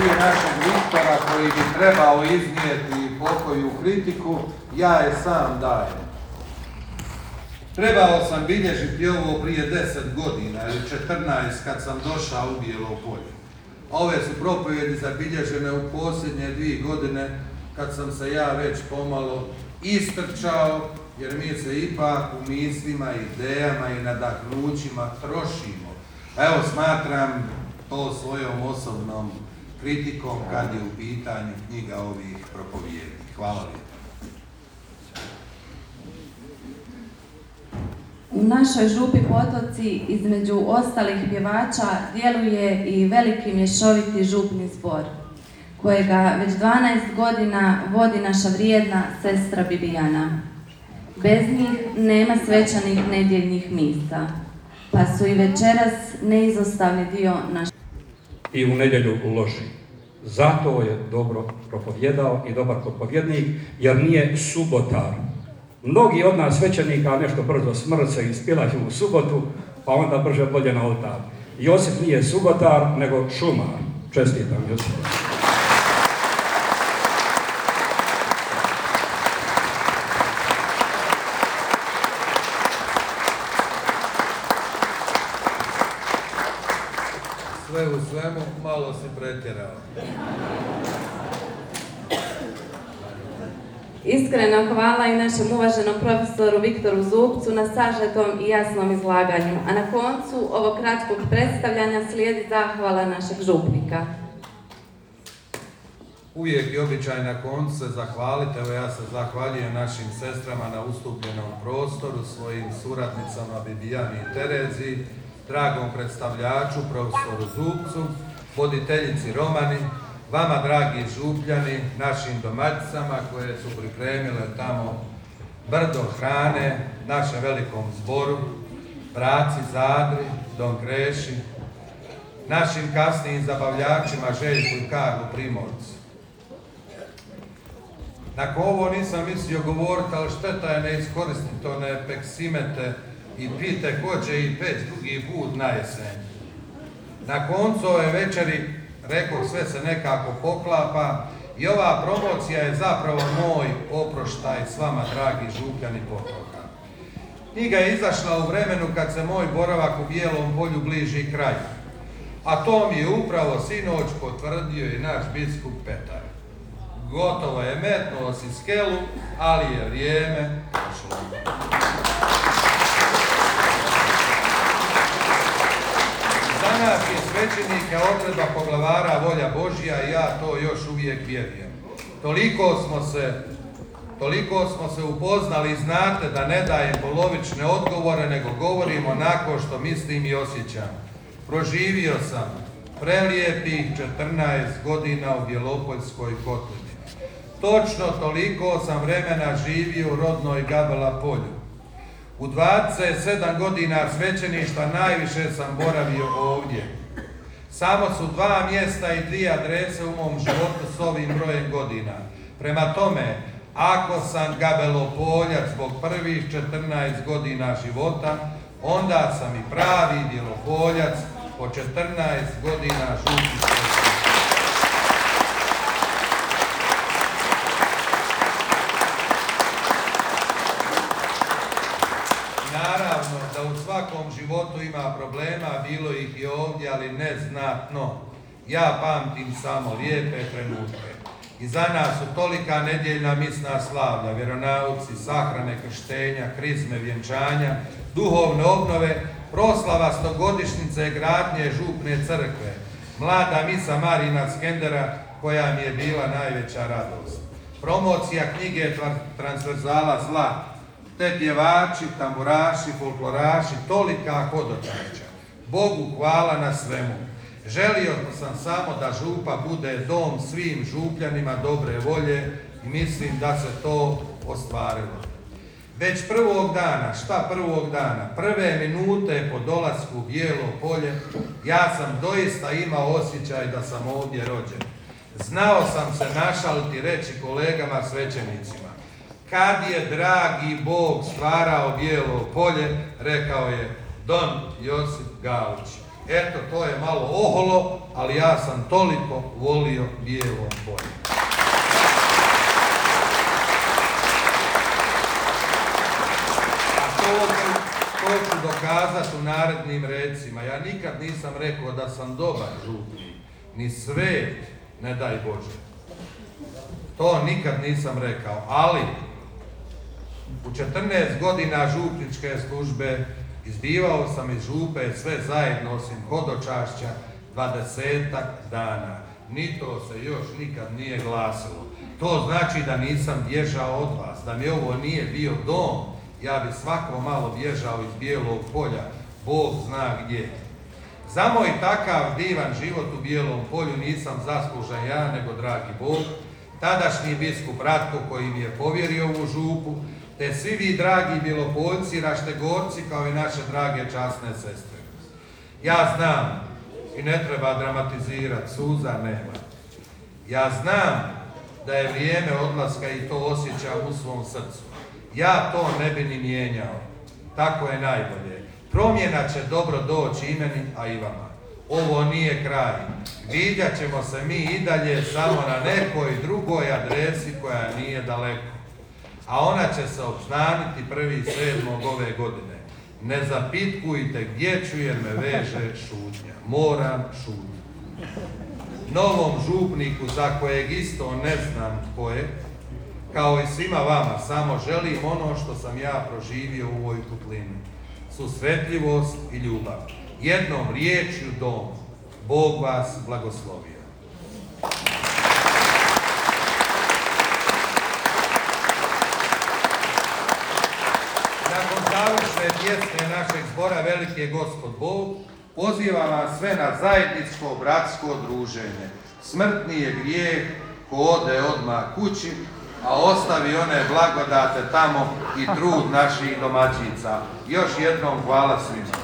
prije našeg Viktora koji bi trebao iznijeti pokoju kritiku, ja je sam dajem. Trebao sam bilježiti ovo prije 10 godina ili 14 kad sam došao u Bijelo polje. Ove su propovjedi zabilježene u posljednje dvije godine kad sam se ja već pomalo istrčao jer mi se ipak u mislima, idejama i nadahnućima trošimo. Evo smatram to svojom osobnom kritikom kad je u pitanju knjiga ovih propovijedi. Hvala lijepo. U našoj župi Potoci između ostalih pjevača djeluje i veliki mješoviti župni zbor, kojega već 12 godina vodi naša vrijedna sestra Bibijana. Bez njih nema svečanih nedjeljnih misa, pa su i večeras neizostavni dio naše i u nedjelju uloži. Zato je dobro propovjedao i dobar propovjednik, jer nije subotar. Mnogi od nas svećenika nešto brzo smrce i ispilaju u subotu, pa onda brže bolje na oltar. Josip nije subotar, nego šumar. Čestitam Josip. Sve u svemu malo si pretjerao. Iskreno hvala i našem uvaženom profesoru Viktoru Zupcu na sažetom i jasnom izlaganju, a na koncu ovog kratkog predstavljanja slijedi zahvala našeg župnika. Uvijek je običaj na koncu se zahvaliti, evo ja se zahvaljujem našim sestrama na ustupljenom prostoru, svojim suradnicama Bibijani i Terezi, dragom predstavljaču, profesoru Zupcu, voditeljici Romani, vama dragi župljani, našim domaćicama koje su pripremile tamo brdo hrane, našem velikom zboru, braci Zadri, Don Kreši, našim kasnijim zabavljačima Željku i Karlu Primorcu. Nakon ovo nisam mislio govoriti, ali šteta je ne iskoristiti one peksimete i pite kođe i peć drugi put na jesen. Na koncu ove večeri, rekao, sve se nekako poklapa i ova promocija je zapravo moj oproštaj s vama, dragi župljani potoka. Knjiga je izašla u vremenu kad se moj boravak u Bijelom polju bliži kraju. A to mi je upravo sinoć potvrdio i naš biskup Petar. Gotovo je, metnuo si skelu, ali je vrijeme došlo. Za nas je odredba poglavara volja Božja i ja to još uvijek vjerujem. Toliko smo se Toliko smo se upoznali znate da ne dajem polovične odgovore, nego govorim onako što mislim i osjećam. Proživio sam prelijepih 14 godina u Bjelopoljskoj kotlini. Točno toliko sam vremena živio u rodnoj Gabela polju. U 27 godina svećeništva najviše sam boravio ovdje. Samo su dva mjesta i dvije adrese u mom životu s ovim brojem godina. Prema tome, ako sam gabelopoljac zbog prvih 14 godina života, onda sam i pravi bjelopoljac po 14 godina žutih Naravno da u svakom životu ima problema, bilo ih i ovdje, ali neznatno. Ja pamtim samo lijepe trenutke. Iza nas su tolika nedjeljna misna slavlja, vjeronauci, sahrane krštenja, krizme vjenčanja, duhovne obnove, proslava stogodišnjice gradnje župne crkve, mlada misa Marina Skendera koja mi je bila najveća radost. Promocija knjige Transverzala zla, te pjevači, tamburaši, folkloraši, tolika hodočašća. Bogu hvala na svemu. Želio sam samo da župa bude dom svim župljanima dobre volje i mislim da se to ostvarilo. Već prvog dana, šta prvog dana, prve minute po dolasku u Bijelo polje, ja sam doista imao osjećaj da sam ovdje rođen. Znao sam se našaliti reći kolegama svećenicima. Kad je dragi Bog stvarao bijelo polje, rekao je Don Josip Gauč. Eto, to je malo oholo, ali ja sam toliko volio bijelo ću, to ću dokazati u narednim recima. Ja nikad nisam rekao da sam dobar župnik, ni svet, ne daj Bože. To nikad nisam rekao, ali u 14 godina župničke službe izbivao sam iz župe sve zajedno osim hodočašća 20 dana. Ni to se još nikad nije glasilo. To znači da nisam bježao od vas, da mi ovo nije bio dom. Ja bi svako malo bježao iz bijelog polja, Bog zna gdje. Za moj takav divan život u bijelom polju nisam zaslužan ja, nego dragi Bog, tadašnji biskup Ratko koji mi je povjerio ovu župu, te svi vi dragi bjelopoljci, raštegorci kao i naše drage časne sestre. Ja znam i ne treba dramatizirati, suza nema. Ja znam da je vrijeme odlaska i to osjećam u svom srcu. Ja to ne bi ni mijenjao. Tako je najbolje. Promjena će dobro doći i meni, a i vama. Ovo nije kraj. Vidjet ćemo se mi i dalje samo na nekoj drugoj adresi koja nije daleko. A ona će se obznaniti prvi sedmog ove godine. Ne zapitkujte gdje ću jer me veže šutnja. Moram šutnja. Novom župniku za kojeg isto ne znam tko je, kao i svima vama, samo želim ono što sam ja proživio u ovoj putlini. Susretljivost i ljubav. Jednom riječju dom. Bog vas blagoslovio. Nakon završne pjesme našeg zbora Veliki je Gospod Bog, pozivam vas sve na zajedničko bratsko druženje. Smrtni je grijeh ko ode odmah kući, a ostavi one blagodate tamo i trud naših domaćica. Još jednom hvala svima.